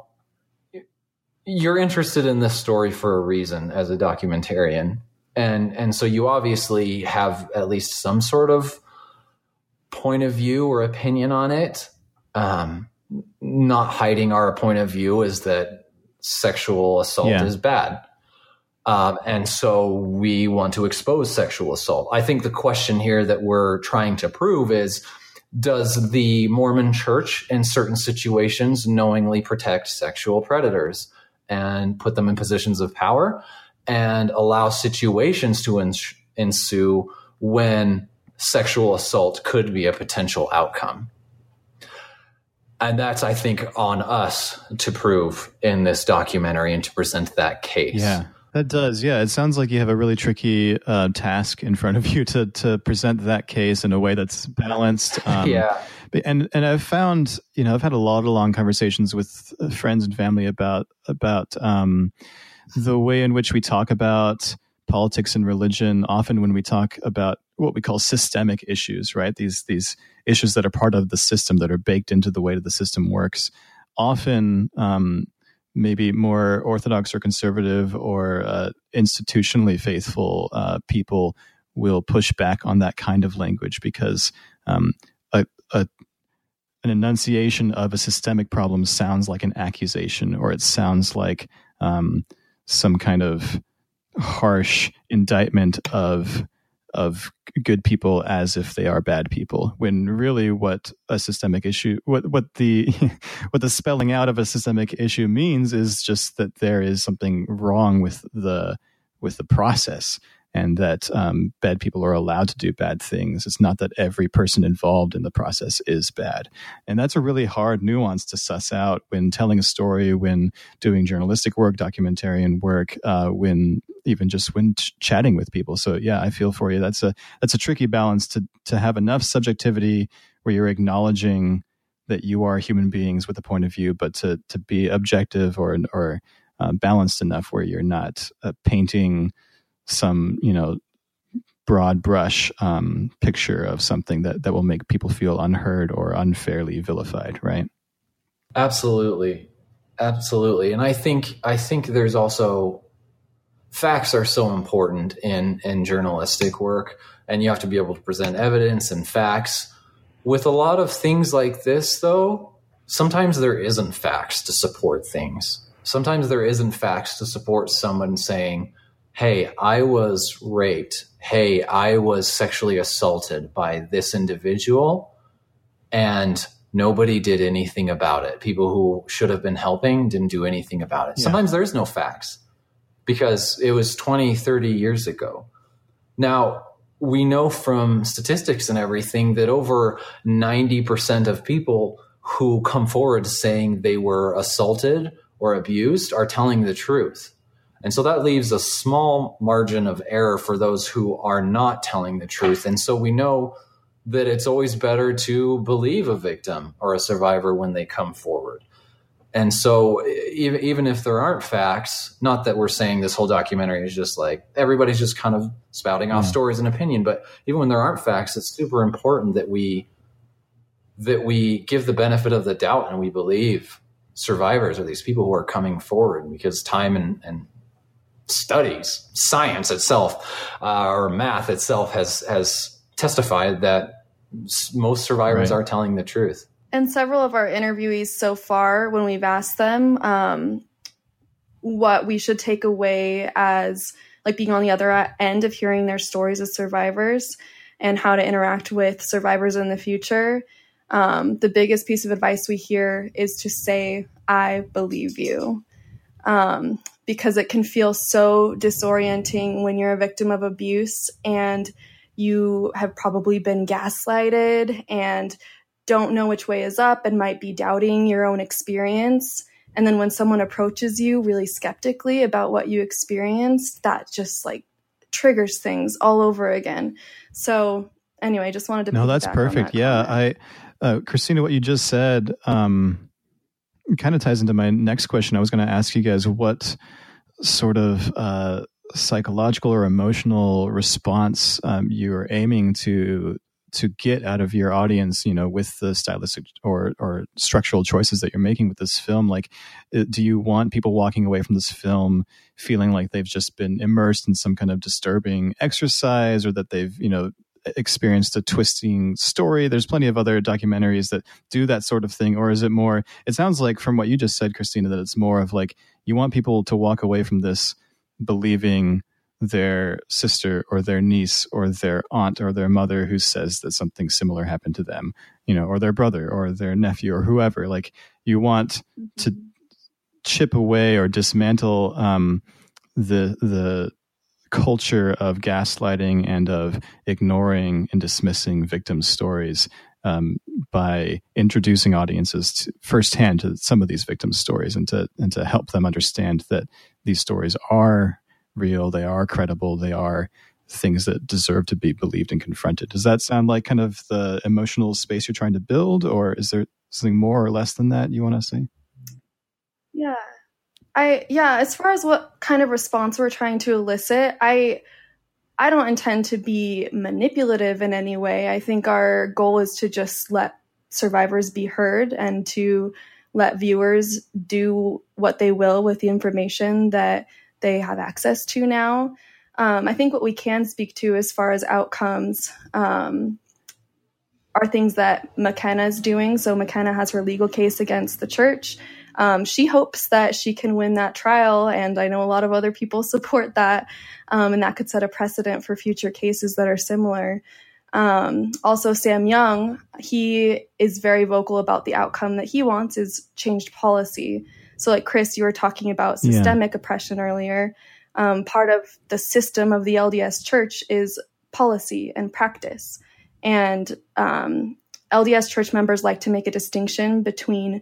you're interested in this story for a reason as a documentarian and and so you obviously have at least some sort of point of view or opinion on it um, not hiding our point of view is that sexual assault yeah. is bad Um, and so we want to expose sexual assault. I think the question here that we're trying to prove is does the Mormon church in certain situations knowingly protect sexual predators and put them in positions of power and allow situations to ensue when sexual assault could be a potential outcome? And that's, I think, on us to prove in this documentary and to present that case. Yeah. That does, yeah. It sounds like you have a really tricky uh, task in front of you to to present that case in a way that's balanced. Um, yeah, and and I've found, you know, I've had a lot of long conversations with uh, friends and family about about um, the way in which we talk about politics and religion. Often, when we talk about what we call systemic issues, right? These these issues that are part of the system that are baked into the way that the system works. Often, um, maybe more orthodox or conservative or uh, institutionally faithful uh, people will push back on that kind of language because um, a, a, an enunciation of a systemic problem sounds like an accusation or it sounds like um, some kind of harsh indictment of of good people as if they are bad people when really what a systemic issue what what the what the spelling out of a systemic issue means is just that there is something wrong with the with the process and that um, bad people are allowed to do bad things. It's not that every person involved in the process is bad. And that's a really hard nuance to suss out when telling a story, when doing journalistic work, documentarian work, uh, when even just when ch- chatting with people. So yeah, I feel for you. That's a that's a tricky balance to to have enough subjectivity where you're acknowledging that you are human beings with a point of view, but to to be objective or or uh, balanced enough where you're not uh, painting some you know broad brush um, picture of something that that will make people feel unheard or unfairly vilified right? Absolutely. Absolutely. And i think i think there's also facts are so important in in journalistic work and you have to be able to present evidence and facts. With a lot of things like this though sometimes there isn't facts to support things. Sometimes there isn't facts to support someone saying hey, I was raped. Hey, I was sexually assaulted by this individual and nobody did anything about it. People who should have been helping didn't do anything about it. Yeah. Sometimes there's no facts because it was 20, 30 years ago. Now, we know from statistics and everything that over 90% of people who come forward saying they were assaulted or abused are telling the truth. And so that leaves a small margin of error for those who are not telling the truth. And so we know that it's always better to believe a victim or a survivor when they come forward. And so even, even if there aren't facts, not that we're saying this whole documentary is just like everybody's just kind of spouting off yeah. stories and opinion, but even when there aren't facts, it's super important that we that we give the benefit of the doubt and we believe survivors or these people who are coming forward because time and, and studies, science itself, uh, or math itself has has testified that most survivors right. are telling the truth. And several of our interviewees so far, when we've asked them um, what we should take away as like being on the other end of hearing their stories as survivors and how to interact with survivors in the future, um, the biggest piece of advice we hear is to say, I believe you. Um, because it can feel so disorienting when you're a victim of abuse and you have probably been gaslighted and don't know which way is up and might be doubting your own experience. And then when someone approaches you really skeptically about what you experienced, that just like triggers things all over again. So anyway, I just wanted to No, that's perfect. That yeah. I uh, Christina, what you just said, um, kind of ties into my next question. I was going to ask you guys what sort of uh, psychological or emotional response um, you're aiming to to get out of your audience you know with the stylistic or or structural choices that you're making with this film like uh, do you want people walking away from this film feeling like they've just been immersed in some kind of disturbing exercise or that they've you know experienced a twisting story. There's plenty of other documentaries that do that sort of thing. Or is it more, it sounds like from what you just said, Christina, that it's more of like you want people to walk away from this believing their sister or their niece or their aunt or their mother who says that something similar happened to them, you know, or their brother or their nephew or whoever. Like you want to mm-hmm. chip away or dismantle um, the the culture of gaslighting and of ignoring and dismissing victims' stories um, by introducing audiences to, firsthand to some of these victims' stories and to and to help them understand that these stories are real, they are credible, they are things that deserve to be believed and confronted. Does that sound like kind of the emotional space you're trying to build, or is there something more or less than that you want to say? Yeah. I yeah, as far as what kind of response we're trying to elicit, I I don't intend to be manipulative in any way. I think our goal is to just let survivors be heard and to let viewers do what they will with the information that they have access to now. Um, I think what we can speak to as far as outcomes um, are things that McKenna is doing. So McKenna has her legal case against the church. Um, she hopes that she can win that trial, and I know a lot of other people support that, um, and that could set a precedent for future cases that are similar. Um, also, Sam Young, he is very vocal about the outcome that he wants is changed policy. So, like Chris, you were talking about systemic yeah. oppression earlier. Um, part of the system of the LDS Church is policy and practice. And um, LDS church members like to make a distinction between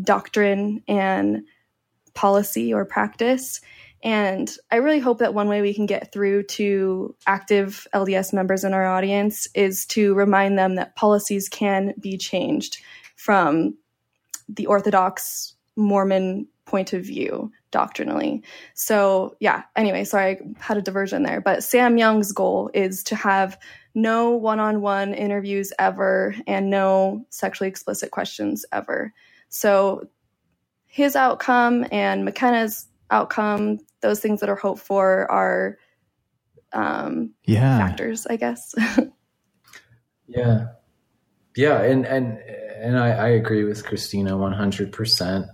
doctrine and policy or practice. And I really hope that one way we can get through to active LDS members in our audience is to remind them that policies can be changed from the Orthodox Mormon point of view doctrinally. So, yeah, anyway, sorry, I had a diversion there. But Sam Young's goal is to have no one on one interviews ever and no sexually explicit questions ever. So, his outcome and McKenna's outcome, those things that are hoped for are um, yeah. factors, I guess. yeah. Yeah. And, and, and I, I agree with Christina 100%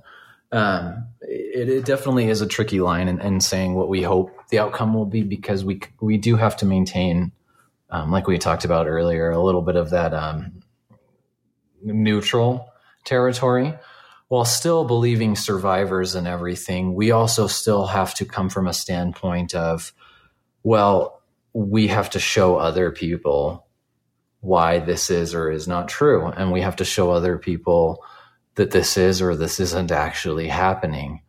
um, it, it, definitely is a tricky line in, in, saying what we hope the outcome will be because we we do have to maintain, um, like we talked about earlier, a little bit of that um, neutral territory while still believing survivors and everything. We also still have to come from a standpoint of, well, we have to show other people why this is or is not true, and we have to show other people that this is or this isn't actually happening.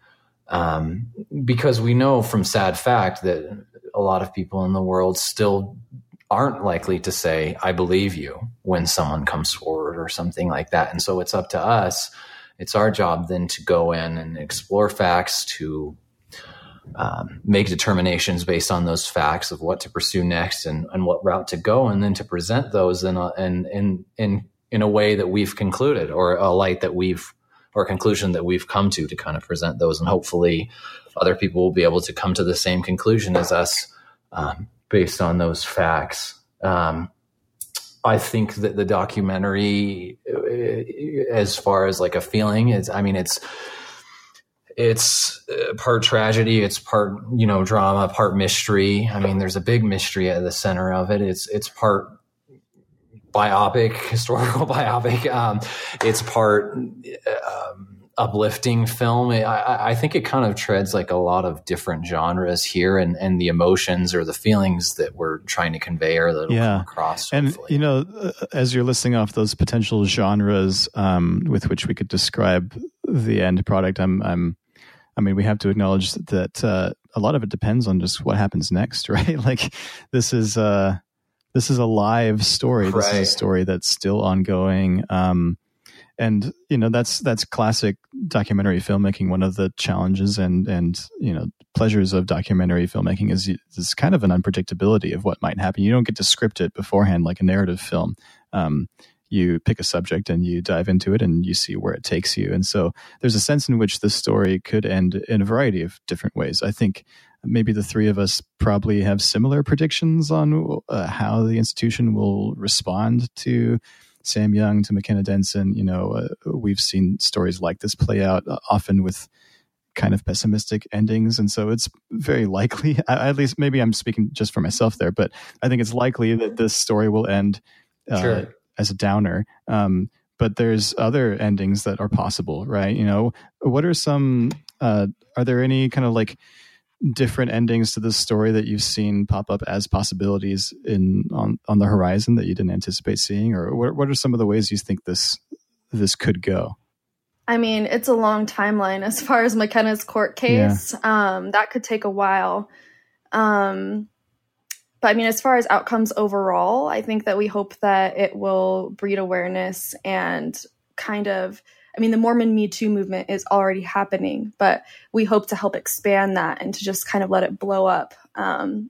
Um, because we know from sad fact that a lot of people in the world still aren't likely to say, I believe you when someone comes forward or something like that. And so it's up to us. It's our job then to go in and explore facts, to um, make determinations based on those facts of what to pursue next and, and what route to go, and then to present those in a, in, in, in in a way that we've concluded or a light that we've or a conclusion that we've come to to kind of present those and hopefully other people will be able to come to the same conclusion as us um, based on those facts um, i think that the documentary uh, as far as like a feeling is i mean it's it's uh, part tragedy it's part you know drama part mystery i mean there's a big mystery at the center of it it's it's part biopic, historical biopic. Um, it's part um, uplifting film. I, I, think it kind of treads like a lot of different genres here, and, and the emotions or the feelings that we're trying to convey or that yeah. come across. And hopefully. you know, uh, as you're listing off those potential genres um, with which we could describe the end product, I'm, I'm, I mean, we have to acknowledge that uh, a lot of it depends on just what happens next, right? like this is. Uh, this is a live story. Right. This is a story that's still ongoing. Um, and you know that's that's classic documentary filmmaking. One of the challenges and and you know pleasures of documentary filmmaking is this kind of an unpredictability of what might happen. You don't get to script it beforehand like a narrative film. Um, you pick a subject and you dive into it and you see where it takes you. And so there's a sense in which this story could end in a variety of different ways. I think maybe the three of us probably have similar predictions on uh, how the institution will respond to Sam Young, to McKenna Denson. You know, uh, we've seen stories like this play out uh, often with kind of pessimistic endings, and so it's very likely. At least, maybe I'm speaking just for myself there, but I think it's likely that this story will end uh, sure. as a downer. Um, but there's other endings that are possible, right? You know, what are some? Uh, are there any kind of like different endings to this story that you've seen pop up as possibilities in on on the horizon that you didn't anticipate seeing, or what what are some of the ways you think this this could go? I mean, it's a long timeline as far as McKenna's court case. Yeah. Um, that could take a while. Um, but I mean, as far as outcomes overall, I think that we hope that it will breed awareness and kind of I mean, the Mormon Me Too movement is already happening, but we hope to help expand that and to just kind of let it blow up um,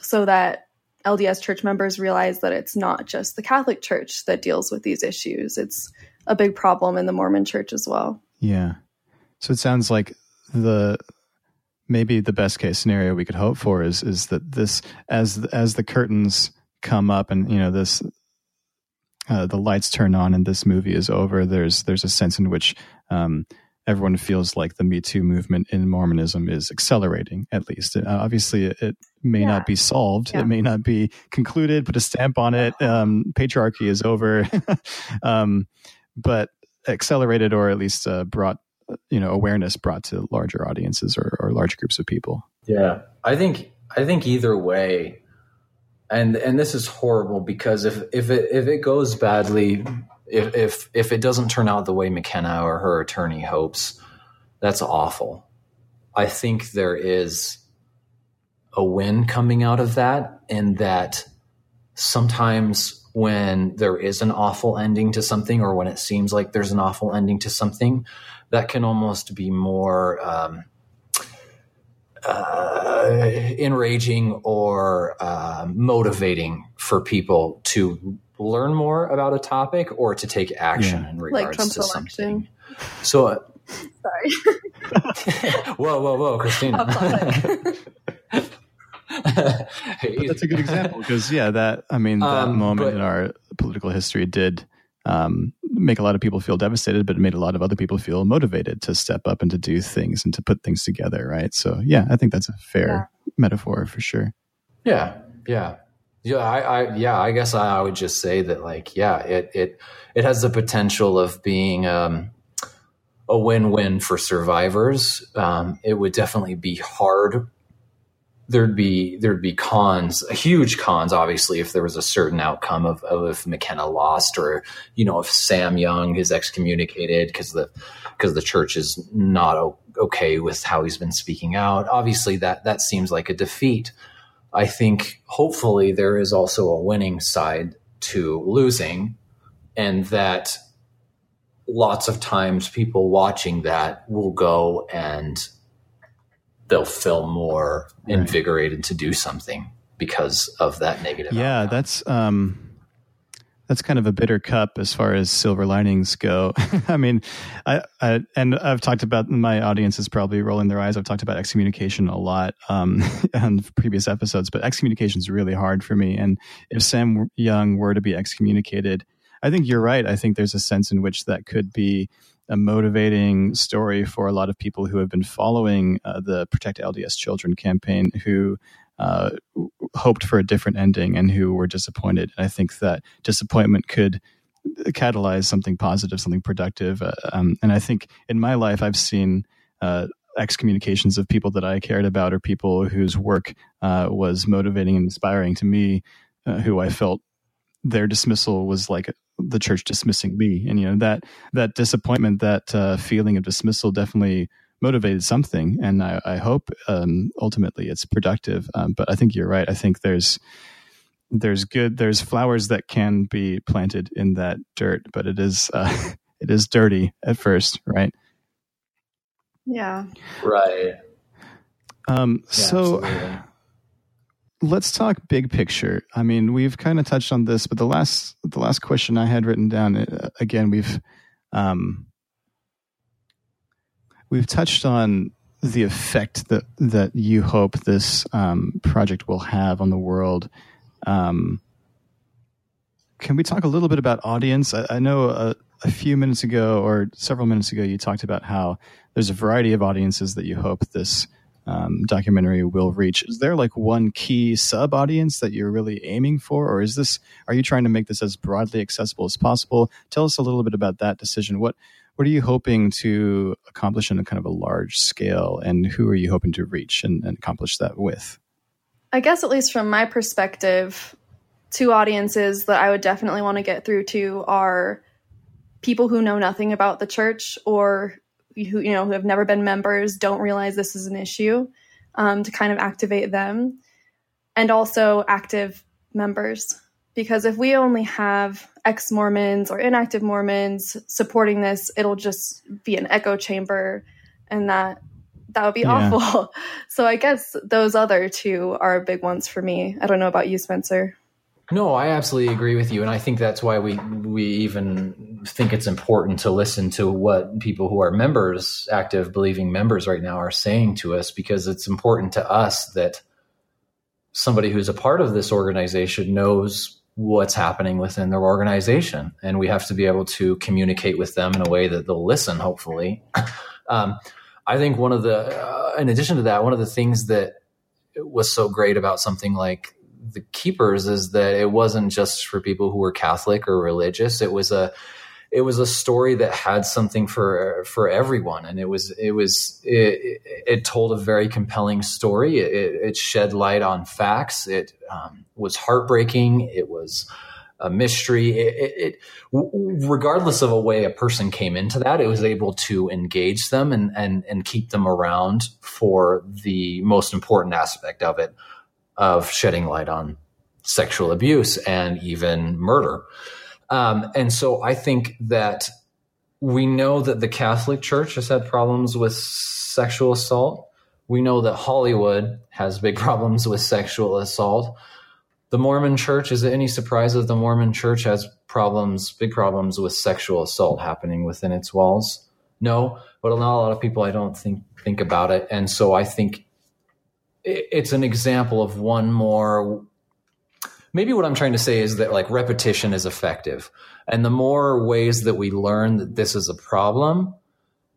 so that LDS church members realize that it's not just the Catholic Church that deals with these issues. It's a big problem in the Mormon church as well. Yeah. So it sounds like the maybe the best case scenario we could hope for is is that this as as the curtains come up and you know this uh, the lights turn on and this movie is over, there's there's a sense in which um, everyone feels like the Me Too movement in Mormonism is accelerating. At least, uh, obviously, it, it may yeah. not be solved. Yeah. It may not be concluded. Put a stamp on it. Um, patriarchy is over, um, but accelerated or at least uh, brought you know awareness brought to larger audiences or, or large groups of people. Yeah, I think I think either way and and this is horrible because if if it if it goes badly, if if if it doesn't turn out the way McKenna or her attorney hopes, that's awful. I think there is a win coming out of that, in that sometimes when there is an awful ending to something, or when it seems like there's an awful ending to something, that can almost be more. Um, uh, enraging or uh, motivating for people to learn more about a topic or to take action yeah. in regards like to something. So, uh, sorry. whoa, whoa, whoa, Christina. That's a good example because, yeah, that I mean, that um, moment but, in our political history did um, make a lot of people feel devastated, but it made a lot of other people feel motivated to step up and to do things and to put things together, right? So, yeah, I think that's a fair yeah. metaphor for sure. Yeah, yeah, yeah. I, I, yeah, I guess I would just say that, like, yeah, it it it has the potential of being um, a win-win for survivors. Um, it would definitely be hard there'd be there'd be cons, huge cons, obviously, if there was a certain outcome of, of if McKenna lost, or you know, if Sam Young is excommunicated because the because the church is not okay with how he's been speaking out. Obviously, that that seems like a defeat. I think hopefully there is also a winning side to losing, and that lots of times people watching that will go and they'll feel more right. invigorated to do something because of that negative. Yeah, outcome. that's um, that's kind of a bitter cup as far as silver linings go. I mean, I, I, and I've talked about my audience is probably rolling their eyes. I've talked about excommunication a lot um, on previous episodes, but excommunication is really hard for me. And if Sam Young were to be excommunicated, I think you're right. I think there's a sense in which that could be a motivating story for a lot of people who have been following uh, the Protect LDS Children campaign who uh, hoped for a different ending and who were disappointed. And I think that disappointment could catalyze something positive, something productive. Uh, um, and I think in my life, I've seen uh, excommunications of people that I cared about or people whose work uh, was motivating and inspiring to me, uh, who I felt their dismissal was like the church dismissing me. And you know that that disappointment that uh, feeling of dismissal definitely motivated something. And i, I hope um, ultimately it's productive. Um, but i think you're right. I think there's there's good there's flowers that can be planted in that dirt but it is uh, it is dirty at first right? Yeah. Right. Um yeah, so absolutely let's talk big picture. I mean, we've kind of touched on this, but the last the last question I had written down uh, again, we've um, we've touched on the effect that that you hope this um, project will have on the world. Um, can we talk a little bit about audience? I, I know a, a few minutes ago or several minutes ago, you talked about how there's a variety of audiences that you hope this um, documentary will reach. Is there like one key sub audience that you're really aiming for, or is this? Are you trying to make this as broadly accessible as possible? Tell us a little bit about that decision. What what are you hoping to accomplish in a kind of a large scale, and who are you hoping to reach and, and accomplish that with? I guess, at least from my perspective, two audiences that I would definitely want to get through to are people who know nothing about the church or who you know who have never been members don't realize this is an issue um, to kind of activate them and also active members because if we only have ex Mormons or inactive Mormons supporting this, it'll just be an echo chamber, and that that would be yeah. awful. So I guess those other two are big ones for me. I don't know about you, Spencer. No, I absolutely agree with you, and I think that's why we we even think it's important to listen to what people who are members, active believing members right now, are saying to us because it's important to us that somebody who's a part of this organization knows what's happening within their organization, and we have to be able to communicate with them in a way that they'll listen. Hopefully, um, I think one of the, uh, in addition to that, one of the things that was so great about something like the keepers is that it wasn't just for people who were Catholic or religious. It was a it was a story that had something for for everyone, and it was it was it, it told a very compelling story. It, it shed light on facts. It um, was heartbreaking. It was a mystery. It, it, regardless of a way a person came into that, it was able to engage them and and and keep them around for the most important aspect of it, of shedding light on sexual abuse and even murder. Um, and so I think that we know that the Catholic Church has had problems with sexual assault. We know that Hollywood has big problems with sexual assault. The Mormon Church, is it any surprise that the Mormon Church has problems, big problems with sexual assault happening within its walls? No, but not a lot of people I don't think think about it. And so I think it's an example of one more maybe what I'm trying to say is that like repetition is effective. And the more ways that we learn that this is a problem,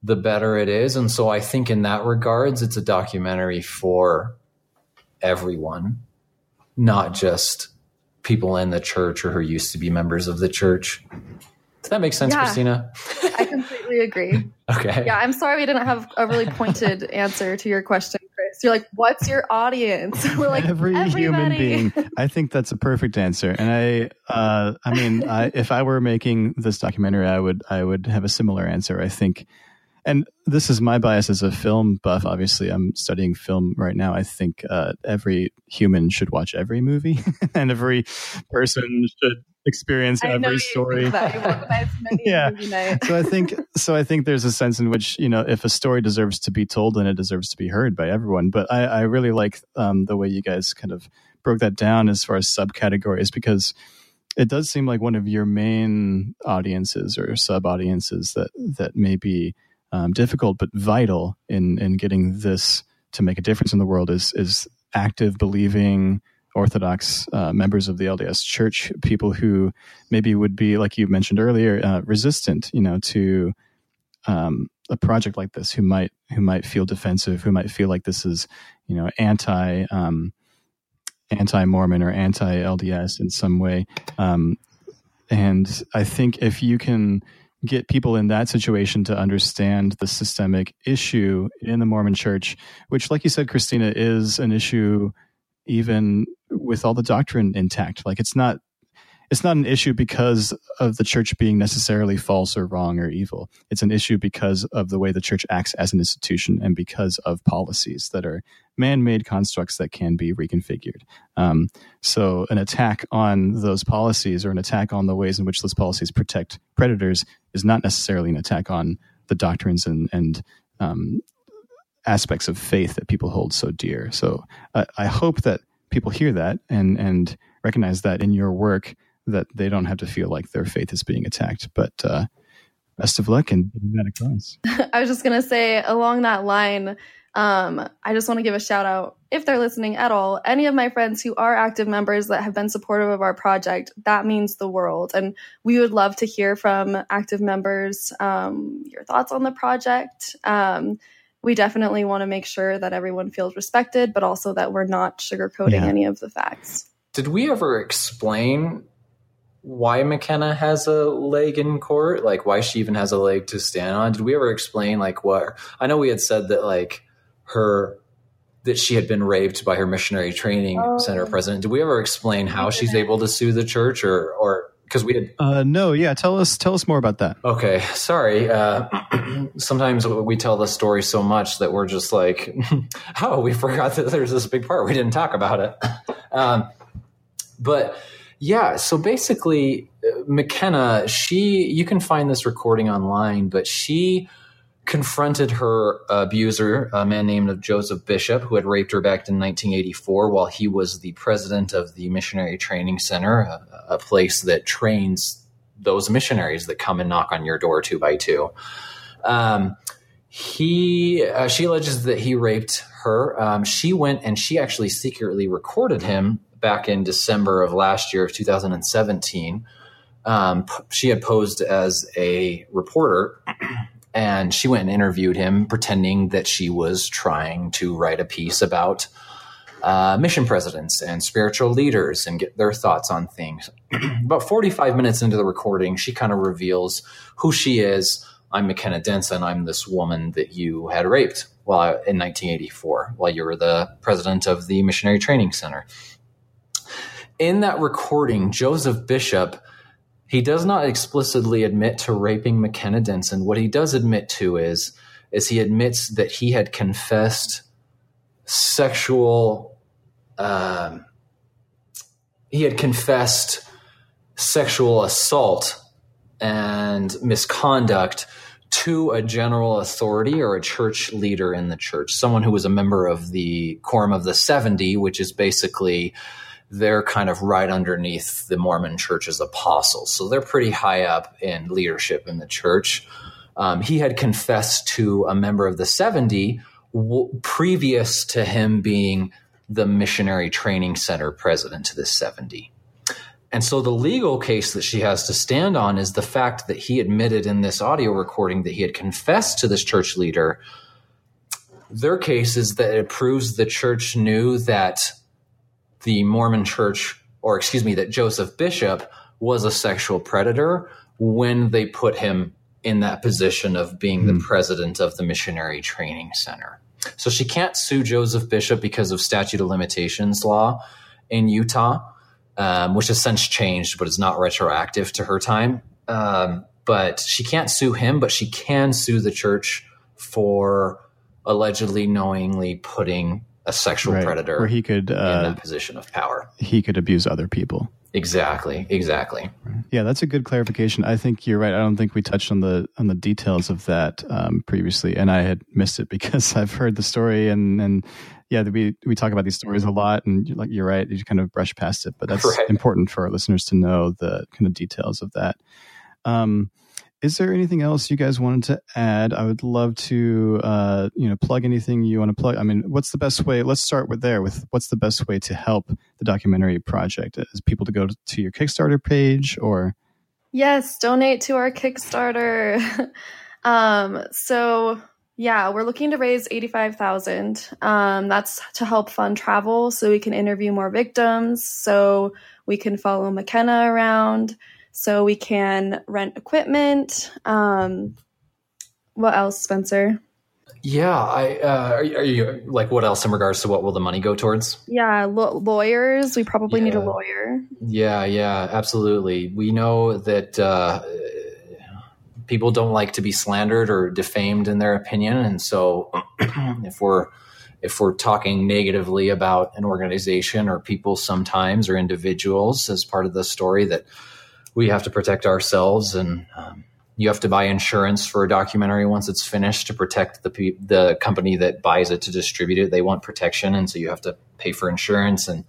the better it is. And so I think in that regards, it's a documentary for everyone, not just people in the church or who used to be members of the church. Does that make sense, yeah, Christina? I completely agree. okay. Yeah, I'm sorry we didn't have a really pointed answer to your question. You're like, what's your audience? We're like, every everybody. human being. I think that's a perfect answer. And I, uh, I mean, I, if I were making this documentary, I would, I would have a similar answer. I think, and this is my bias as a film buff. Obviously, I'm studying film right now. I think uh, every human should watch every movie, and every person should experience I every story. yeah. so I think so. I think there's a sense in which you know if a story deserves to be told, then it deserves to be heard by everyone. But I, I really like um, the way you guys kind of broke that down as far as subcategories because it does seem like one of your main audiences or sub audiences that that may be um, difficult but vital in in getting this to make a difference in the world is is active believing Orthodox uh, members of the LDS Church, people who maybe would be, like you mentioned earlier, uh, resistant, you know, to um, a project like this, who might who might feel defensive, who might feel like this is, you know, anti um, anti Mormon or anti LDS in some way. Um, and I think if you can get people in that situation to understand the systemic issue in the Mormon Church, which, like you said, Christina, is an issue even with all the doctrine intact. Like it's not it's not an issue because of the church being necessarily false or wrong or evil. It's an issue because of the way the church acts as an institution and because of policies that are man made constructs that can be reconfigured. Um, so, an attack on those policies or an attack on the ways in which those policies protect predators is not necessarily an attack on the doctrines and, and um, aspects of faith that people hold so dear. So uh, I hope that people hear that and and recognize that in your work that they don't have to feel like their faith is being attacked. But uh, best of luck and getting that across. I was just gonna say along that line. Um, I just want to give a shout out if they're listening at all, any of my friends who are active members that have been supportive of our project, that means the world. And we would love to hear from active members um, your thoughts on the project. Um, we definitely want to make sure that everyone feels respected, but also that we're not sugarcoating yeah. any of the facts. Did we ever explain why McKenna has a leg in court? Like why she even has a leg to stand on? Did we ever explain like what? I know we had said that like her that she had been raped by her missionary training oh. center president. Did we ever explain how she's able to sue the church or or because we had uh, no yeah tell us tell us more about that. Okay sorry uh, sometimes we tell the story so much that we're just like oh we forgot that there's this big part we didn't talk about it. Um, but yeah so basically uh, mckenna she you can find this recording online but she confronted her abuser, a man named Joseph Bishop, who had raped her back in 1984 while he was the president of the Missionary Training Center, a, a place that trains those missionaries that come and knock on your door two by two. Um, he, uh, she alleges that he raped her. Um, she went and she actually secretly recorded him back in December of last year of 2017. Um, she had posed as a reporter and she went and interviewed him, pretending that she was trying to write a piece about uh, mission presidents and spiritual leaders and get their thoughts on things. About 45 minutes into the recording, she kind of reveals who she is. I'm McKenna Denson. I'm this woman that you had raped while in 1984 while you were the president of the Missionary Training Center. In that recording, Joseph Bishop he does not explicitly admit to raping McKenna Denson. What he does admit to is is he admits that he had confessed sexual. Um, he had confessed sexual assault and misconduct to a general authority or a church leader in the church, someone who was a member of the Quorum of the 70, which is basically they're kind of right underneath the Mormon church's apostles. So they're pretty high up in leadership in the church. Um, he had confessed to a member of the 70 w- previous to him being the missionary training center president to the 70. And so the legal case that she has to stand on is the fact that he admitted in this audio recording that he had confessed to this church leader. Their case is that it proves the church knew that the Mormon church, or excuse me, that Joseph Bishop was a sexual predator when they put him in that position of being mm. the hmm. president of the missionary training center. So she can't sue Joseph Bishop because of statute of limitations law in Utah, um, which has since changed, but is not retroactive to her time. Um, but she can't sue him, but she can sue the church for allegedly knowingly putting a sexual right. predator where he could uh, in that position of power. He could abuse other people. Exactly. Exactly. Yeah, that's a good clarification. I think you're right. I don't think we touched on the on the details of that um, previously, and I had missed it because I've heard the story and and yeah, we we talk about these stories a lot, and like you're right, you kind of brush past it, but that's right. important for our listeners to know the kind of details of that. Um, is there anything else you guys wanted to add? I would love to, uh, you know, plug anything you want to plug. I mean, what's the best way? Let's start with there. With what's the best way to help the documentary project? Is people to go to your Kickstarter page or? Yes, donate to our Kickstarter. um, so yeah, we're looking to raise eighty-five thousand. Um, that's to help fund travel, so we can interview more victims, so we can follow McKenna around so we can rent equipment. Um, what else, Spencer? Yeah, I uh, are, are, you like what else in regards to what will the money go towards? Yeah, lo- lawyers. We probably yeah. need a lawyer. Yeah, yeah, absolutely. We know that uh, people don't like to be slandered or defamed in their opinion, and so if we're if we're talking negatively about an organization or people sometimes or individuals as part of the story that we have to protect ourselves and um, you have to buy insurance for a documentary once it's finished to protect the the company that buys it to distribute it. They want protection, and so you have to pay for insurance. And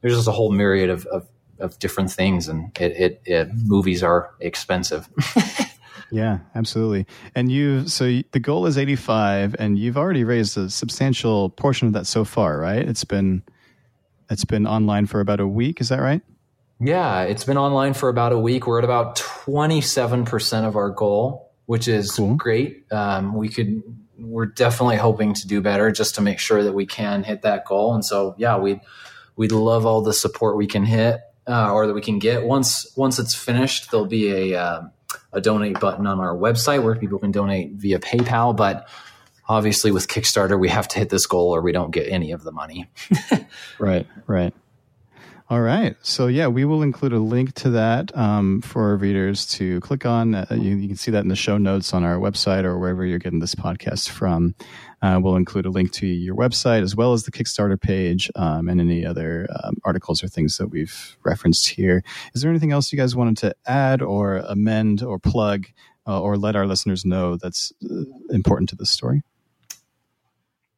there's just a whole myriad of of, of different things. And it, it, it movies are expensive. Yeah, absolutely. And you, so the goal is 85, and you've already raised a substantial portion of that so far, right? It's been it's been online for about a week. Is that right? Yeah, it's been online for about a week. We're at about 27% of our goal, which is cool. great. Um, we could, we're definitely hoping to do better just to make sure that we can hit that goal. And so, yeah, we we'd love all the support we can hit uh, or that we can get. Once once it's finished, there'll be a uh, a donate button on our website where people can donate via PayPal. But obviously, with Kickstarter, we have to hit this goal or we don't get any of the money. right, right. All right. So, yeah, we will include a link to that um, for our readers to click on. Uh, you, you, can see that in the show notes on our website or wherever you're getting this podcast from. Uh, we'll include a link to your website as well as the Kickstarter page um, and any other um, articles or things that we've referenced here. Is there anything else you guys wanted to add or amend or plug uh, or let our listeners know that's uh, important to this story?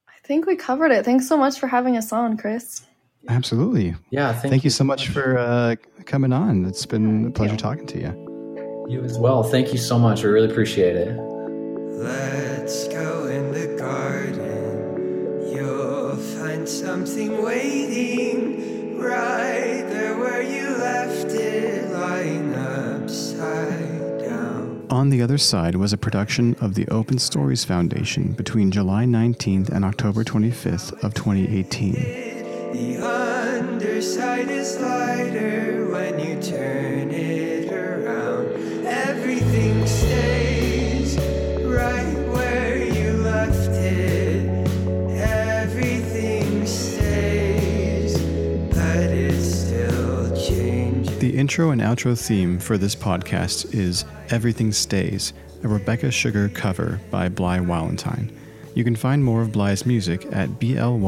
I think we covered it. Thanks so much for having us on, Chris. Absolutely. Yeah. Thank, thank you, so much, much for uh, coming on. It's been a pleasure talking to you. You as well. Thank you so much. We really appreciate it. Let's go in the garden. You'll find something waiting right there where you left it, lying upside down. On the Other Side was a production of the Open Stories Foundation between July 19th and October 25th of 2018. The underside is lighter when you turn it around. Everything stays right where you left it. Everything stays, but it still changes. The intro and outro theme for this podcast is Everything Stays, a Rebecca Sugar cover by Bly Wallentine. You can find more of Bly's music at b l